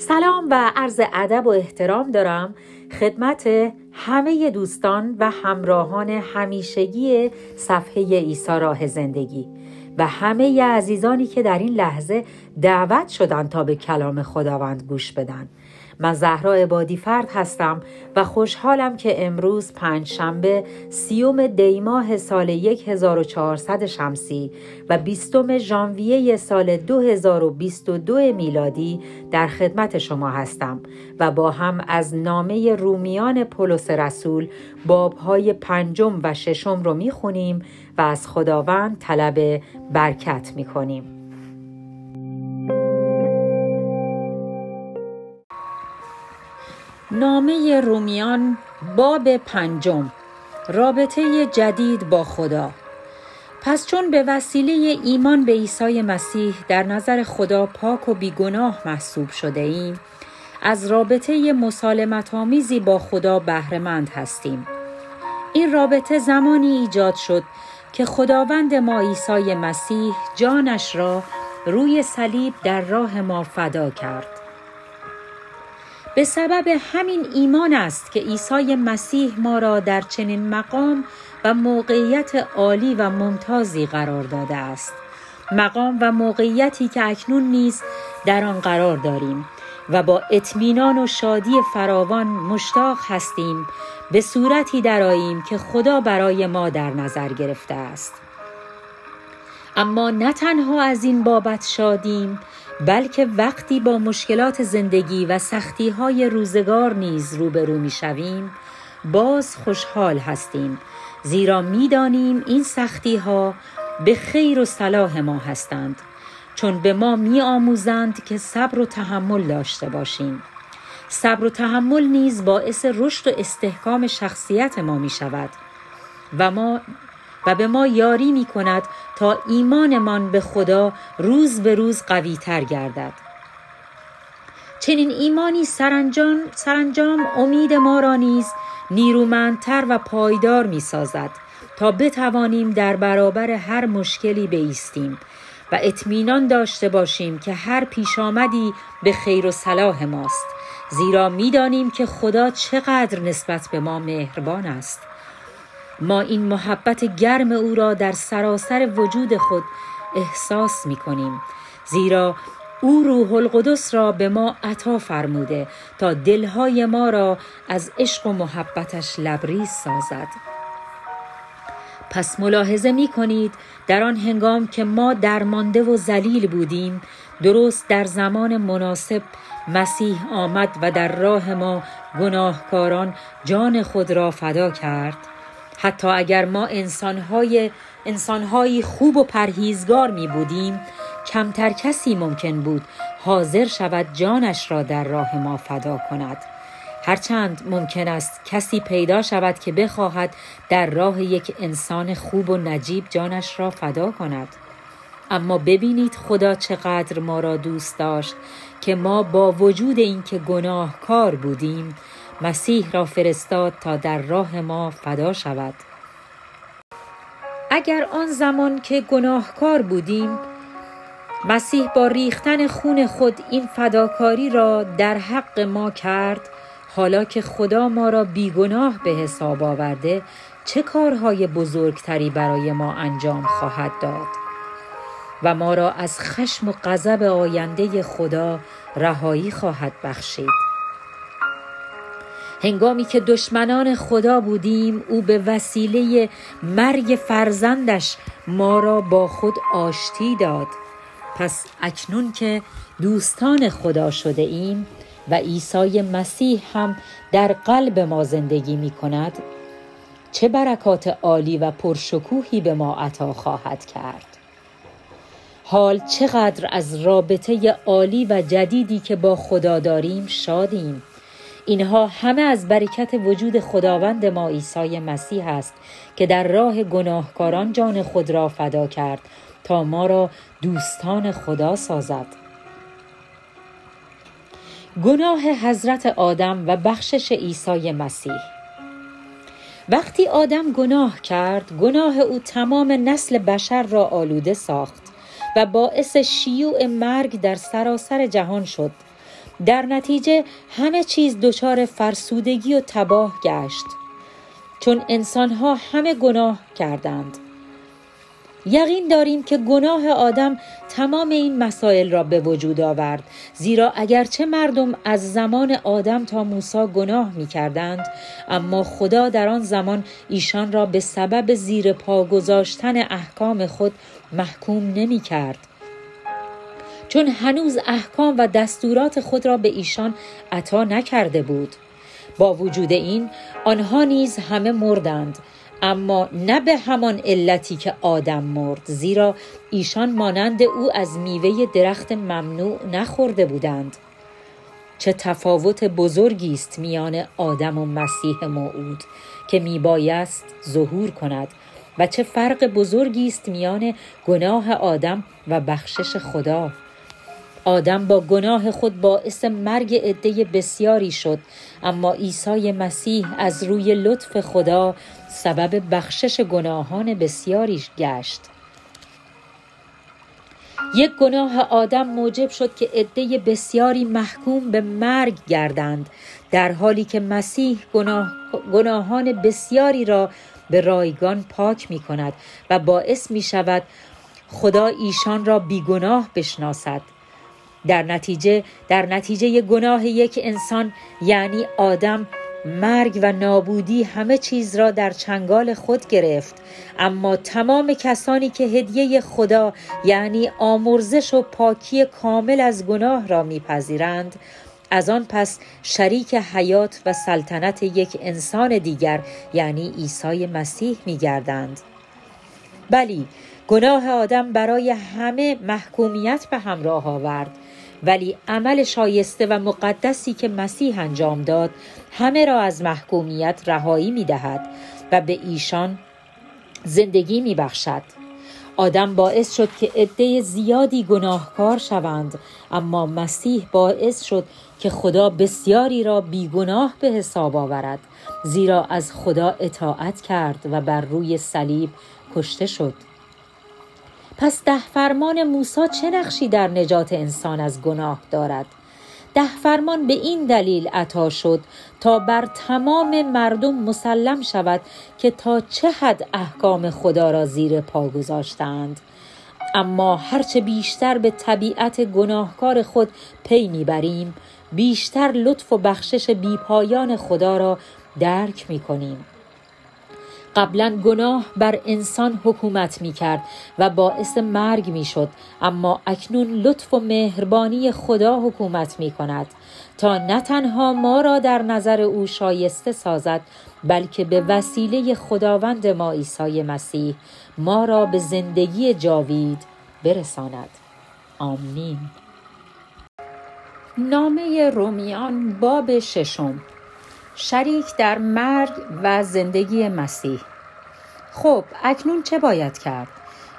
سلام و عرض ادب و احترام دارم خدمت همه دوستان و همراهان همیشگی صفحه ایسا راه زندگی و همه عزیزانی که در این لحظه دعوت شدن تا به کلام خداوند گوش بدن. من زهرا عبادی فرد هستم و خوشحالم که امروز پنج شنبه سیوم دیماه سال 1400 شمسی و بیستم ژانویه سال 2022 میلادی در خدمت شما هستم و با هم از نامه رومیان پولس رسول بابهای پنجم و ششم رو می‌خونیم و از خداوند طلب برکت می‌کنیم. نامه رومیان باب پنجم. رابطه جدید با خدا. پس چون به وسیله ایمان به عیسی مسیح در نظر خدا پاک و بیگناه محسوب شده ایم از رابطه مسالمت آمیزی با خدا بهرهمند هستیم. این رابطه زمانی ایجاد شد که خداوند ما عیسی مسیح جانش را روی صلیب در راه ما فدا کرد. به سبب همین ایمان است که عیسی مسیح ما را در چنین مقام و موقعیت عالی و ممتازی قرار داده است. مقام و موقعیتی که اکنون نیز در آن قرار داریم و با اطمینان و شادی فراوان مشتاق هستیم به صورتی دراییم که خدا برای ما در نظر گرفته است. اما نه تنها از این بابت شادیم بلکه وقتی با مشکلات زندگی و سختی های روزگار نیز روبرو می شویم باز خوشحال هستیم. زیرا می‌دانیم این سختی ها به خیر و صلاح ما هستند چون به ما می آموزند که صبر و تحمل داشته باشیم. صبر و تحمل نیز باعث رشد و استحکام شخصیت ما می شود و ما و به ما یاری می کند تا ایمانمان به خدا روز به روز قوی تر گردد. چنین ایمانی سرانجام, سرانجام امید ما را نیز نیرومندتر و پایدار می سازد تا بتوانیم در برابر هر مشکلی بیستیم و اطمینان داشته باشیم که هر پیش آمدی به خیر و صلاح ماست. زیرا می‌دانیم که خدا چقدر نسبت به ما مهربان است. ما این محبت گرم او را در سراسر وجود خود احساس می کنیم زیرا او روح القدس را به ما عطا فرموده تا دلهای ما را از عشق و محبتش لبریز سازد. پس ملاحظه می کنید در آن هنگام که ما درمانده و ذلیل بودیم درست در زمان مناسب مسیح آمد و در راه ما گناهکاران جان خود را فدا کرد؟ حتی اگر ما انسانهای انسانهایی خوب و پرهیزگار می بودیم کمتر کسی ممکن بود حاضر شود جانش را در راه ما فدا کند. هرچند ممکن است کسی پیدا شود که بخواهد در راه یک انسان خوب و نجیب جانش را فدا کند. اما ببینید خدا چقدر ما را دوست داشت که ما با وجود اینکه گناهکار بودیم مسیح را فرستاد تا در راه ما فدا شود. اگر آن زمان که گناهکار بودیم مسیح با ریختن خون خود این فداکاری را در حق ما کرد حالا که خدا ما را بیگناه به حساب آورده چه کارهای بزرگتری برای ما انجام خواهد داد؟ و ما را از خشم و غضب آینده خدا رهایی خواهد بخشید. هنگامی که دشمنان خدا بودیم او به وسیله مرگ فرزندش ما را با خود آشتی داد. پس اکنون که دوستان خدا شده ایم و عیسی مسیح هم در قلب ما زندگی می کند چه برکات عالی و پرشکوهی به ما عطا خواهد کرد. حال چقدر از رابطه عالی و جدیدی که با خدا داریم شادیم. اینها همه از برکت وجود خداوند ما عیسی مسیح است که در راه گناهکاران جان خود را فدا کرد تا ما را دوستان خدا سازد. گناه حضرت آدم و بخشش عیسی مسیح. وقتی آدم گناه کرد گناه او تمام نسل بشر را آلوده ساخت و باعث شیوع مرگ در سراسر جهان شد. در نتیجه همه چیز دچار فرسودگی و تباه گشت. چون انسانها همه گناه کردند. یقین داریم که گناه آدم تمام این مسائل را به وجود آورد. زیرا اگرچه مردم از زمان آدم تا موسی گناه می کردند اما خدا در آن زمان ایشان را به سبب زیر پا گذاشتن احکام خود محکوم نمی کرد چون هنوز احکام و دستورات خود را به ایشان عطا نکرده بود. با وجود این آنها نیز همه مردند اما نه به همان علتی که آدم مرد زیرا ایشان مانند او از میوه درخت ممنوع نخورده بودند. چه تفاوت بزرگی است میان آدم و مسیح موعود که میبایست ظهور کند و چه فرق بزرگی است میان گناه آدم و بخشش خدا. آدم با گناه خود باعث مرگ عده بسیاری شد. اما عیسی مسیح از روی لطف خدا سبب بخشش گناهان بسیاری گشت. یک گناه آدم موجب شد که عده بسیاری محکوم به مرگ گردند در حالی که مسیح گناه، گناهان بسیاری را به رایگان پاک می کند و باعث می شود خدا ایشان را بیگناه بشناسد. در نتیجه در نتیجه گناه یک انسان یعنی آدم مرگ و نابودی همه چیز را در چنگال خود گرفت. اما تمام کسانی که هدیه خدا یعنی آمرزش و پاکی کامل از گناه را میپذیرند از آن پس شریک حیات و سلطنت یک انسان دیگر یعنی عیسی مسیح میگردند. بلی گناه آدم برای همه محکومیت به همراه آورد. ولی عمل شایسته و مقدسی که مسیح انجام داد همه را از محکومیت رهایی می دهد و به ایشان زندگی می بخشد. آدم باعث شد که عده زیادی گناهکار شوند اما مسیح باعث شد که خدا بسیاری را بیگناه به حساب آورد زیرا از خدا اطاعت کرد و بر روی صلیب کشته شد پس ده فرمان موسی چه نقشی در نجات انسان از گناه دارد ده فرمان به این دلیل عطا شد تا بر تمام مردم مسلم شود که تا چه حد احکام خدا را زیر پا گذاشتند اما هرچه بیشتر به طبیعت گناهکار خود پی می‌بریم بیشتر لطف و بخشش بیپایان خدا را درک می کنیم. قبلا گناه بر انسان حکومت می کرد و باعث مرگ می شد اما اکنون لطف و مهربانی خدا حکومت می کند تا نه تنها ما را در نظر او شایسته سازد بلکه به وسیله خداوند ما عیسی مسیح ما را به زندگی جاوید برساند. آمین. نامه رومیان باب ششم. شریک در مرگ و زندگی مسیح خب اکنون چه باید کرد؟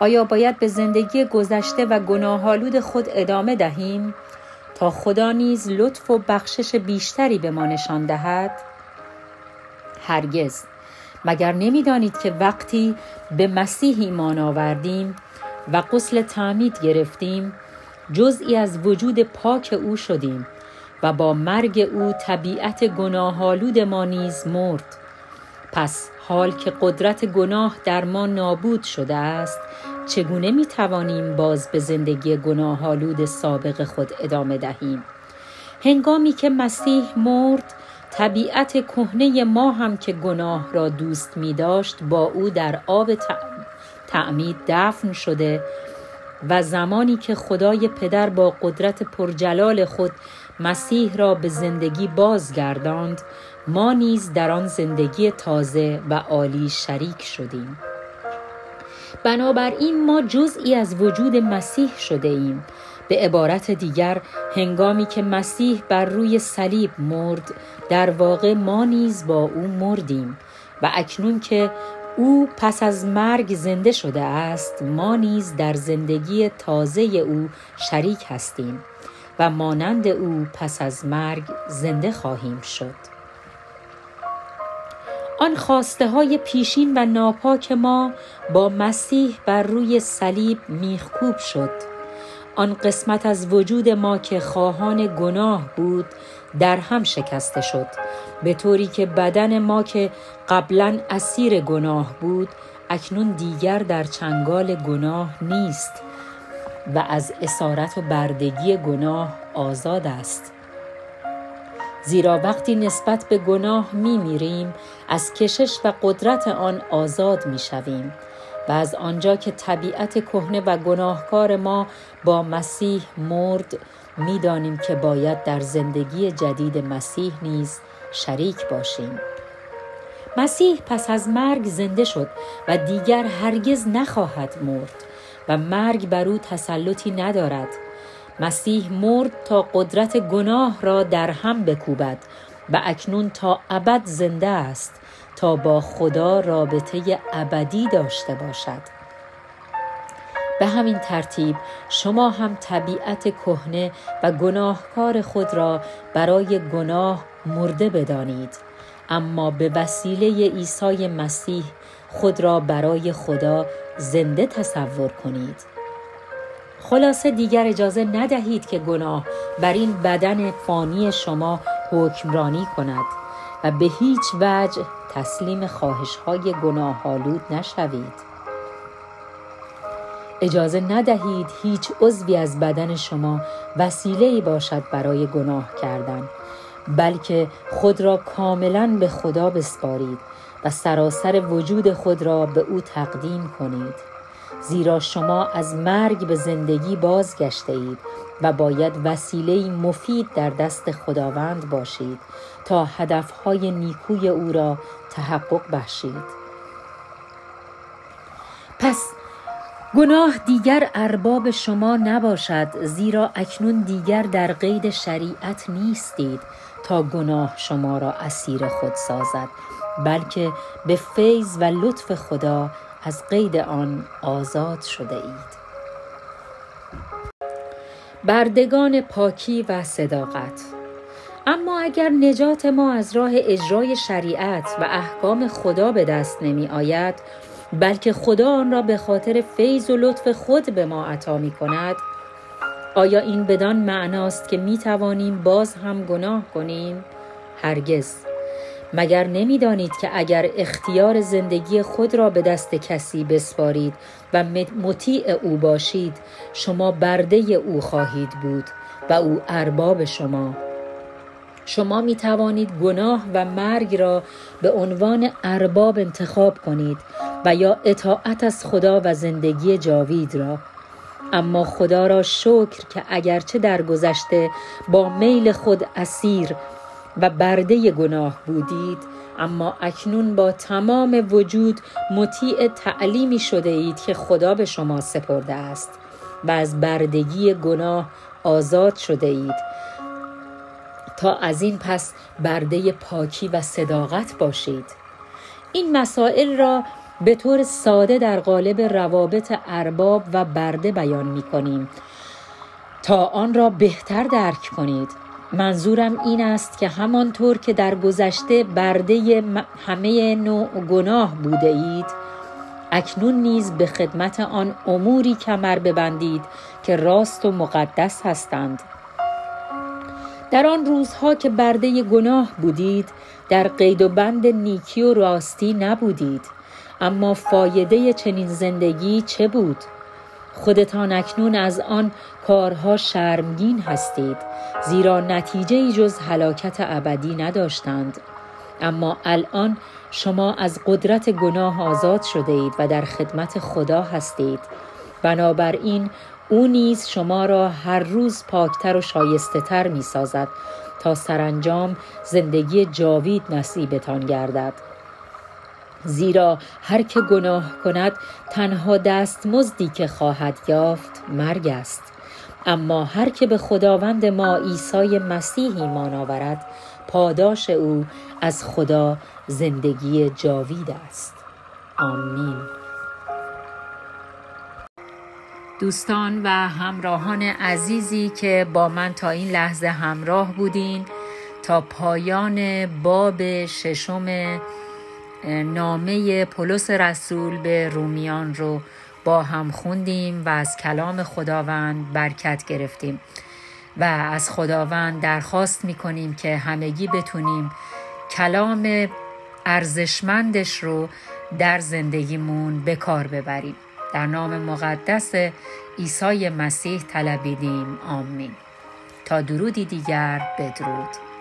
آیا باید به زندگی گذشته و گناهالود خود ادامه دهیم تا خدا نیز لطف و بخشش بیشتری به ما نشان دهد؟ هرگز مگر نمی‌دانید که وقتی به مسیح ایمان آوردیم و قسل تعمید گرفتیم جزئی از وجود پاک او شدیم و با مرگ او طبیعت گناهالود ما نیز مرد. پس حال که قدرت گناه در ما نابود شده است چگونه می توانیم باز به زندگی گناهالود سابق خود ادامه دهیم؟ هنگامی که مسیح مرد طبیعت کهنه ما هم که گناه را دوست می داشت با او در آب تعمید دفن شده و زمانی که خدای پدر با قدرت پرجلال خود مسیح را به زندگی بازگرداند ما نیز در آن زندگی تازه و عالی شریک شدیم. بنابراین ما جزئی از وجود مسیح شده ایم. به عبارت دیگر هنگامی که مسیح بر روی صلیب مرد در واقع ما نیز با او مردیم و اکنون که او پس از مرگ زنده شده است ما نیز در زندگی تازه او شریک هستیم. و مانند او پس از مرگ زنده خواهیم شد. آن خواسته های پیشین و ناپاک ما با مسیح بر روی صلیب میخکوب شد. آن قسمت از وجود ما که خواهان گناه بود در هم شکسته شد به طوری که بدن ما که قبلا اسیر گناه بود اکنون دیگر در چنگال گناه نیست. و از اسارت و بردگی گناه آزاد است. زیرا وقتی نسبت به گناه می میریم از کشش و قدرت آن آزاد می شویم و از آنجا که طبیعت کهنه و گناهکار ما با مسیح مرد می‌دانیم که باید در زندگی جدید مسیح نیز شریک باشیم. مسیح پس از مرگ زنده شد و دیگر هرگز نخواهد مرد. و مرگ بر او تسلطی ندارد. مسیح مرد تا قدرت گناه را در هم بکوبد و اکنون تا ابد زنده است تا با خدا رابطه ابدی داشته باشد. به همین ترتیب شما هم طبیعت کهنه و گناهکار خود را برای گناه مرده بدانید. اما به وسیله عیسی مسیح خود را برای خدا زنده تصور کنید. خلاصه دیگر اجازه ندهید که گناه بر این بدن فانی شما حکمرانی کند و به هیچ وجه تسلیم خواهش های گناه آلود نشوید. اجازه ندهید هیچ عضوی از بدن شما وسیله باشد برای گناه کردن. بلکه خود را کاملا به خدا بسپارید و سراسر وجود خود را به او تقدیم کنید. زیرا شما از مرگ به زندگی بازگشته اید و باید وسیله مفید در دست خداوند باشید تا هدفهای نیکوی او را تحقق بخشید. پس گناه دیگر ارباب شما نباشد زیرا اکنون دیگر در قید شریعت نیستید تا گناه شما را اسیر خود سازد بلکه به فیض و لطف خدا از قید آن آزاد شده اید. بردگان پاکی و صداقت. اما اگر نجات ما از راه اجرای شریعت و احکام خدا به دست نمی آید بلکه خدا آن را به خاطر فیض و لطف خود به ما عطا می کند. آیا این بدان معناست که می توانیم باز هم گناه کنیم؟ هرگز. مگر نمی‌دانید که اگر اختیار زندگی خود را به دست کسی بسپارید و مطیع او باشید شما برده او خواهید بود و او ارباب شما. شما می توانید گناه و مرگ را به عنوان ارباب انتخاب کنید و یا اطاعت از خدا و زندگی جاوید را. اما خدا را شکر که اگرچه در گذشته با میل خود اسیر و برده گناه بودید اما اکنون با تمام وجود مطیع تعلیمی شده اید که خدا به شما سپرده است و از بردگی گناه آزاد شده اید. تا از این پس برده پاکی و صداقت باشید. این مسائل را به طور ساده در قالب روابط ارباب و برده بیان می کنیم. تا آن را بهتر درک کنید. منظورم این است که همانطور که در گذشته برده همه نوع گناه بوده اید اکنون نیز به خدمت آن اموری کمر ببندید که راست و مقدس هستند. در آن روزها که برده گناه بودید در قید و بند نیکی و راستی نبودید. اما فایده چنین زندگی چه بود؟ خودتان اکنون از آن کارها شرمگین هستید زیرا نتیجه جز هلاکت ابدی نداشتند. اما الان شما از قدرت گناه آزاد شده اید و در خدمت خدا هستید. بنابراین او نیز شما را هر روز پاکتر و شایسته تر می سازد تا سرانجام زندگی جاوید نصیبتان گردد. زیرا هر که گناه کند تنها دستمزدی که خواهد یافت مرگ است. اما هر که به خداوند ما عیسی مسیح ایمان آورد پاداش او از خدا زندگی جاوید است. آمین. دوستان و همراهان عزیزی که با من تا این لحظه همراه بودین تا پایان باب ششم نامه پولس رسول به رومیان رو با هم خوندیم و از کلام خداوند برکت گرفتیم و از خداوند درخواست می کنیم که همگی بتونیم کلام ارزشمندش رو در زندگیمون به کار ببریم. در نام مقدس عیسی مسیح طلبیدیم. آمین. تا درودی دیگر بدرود.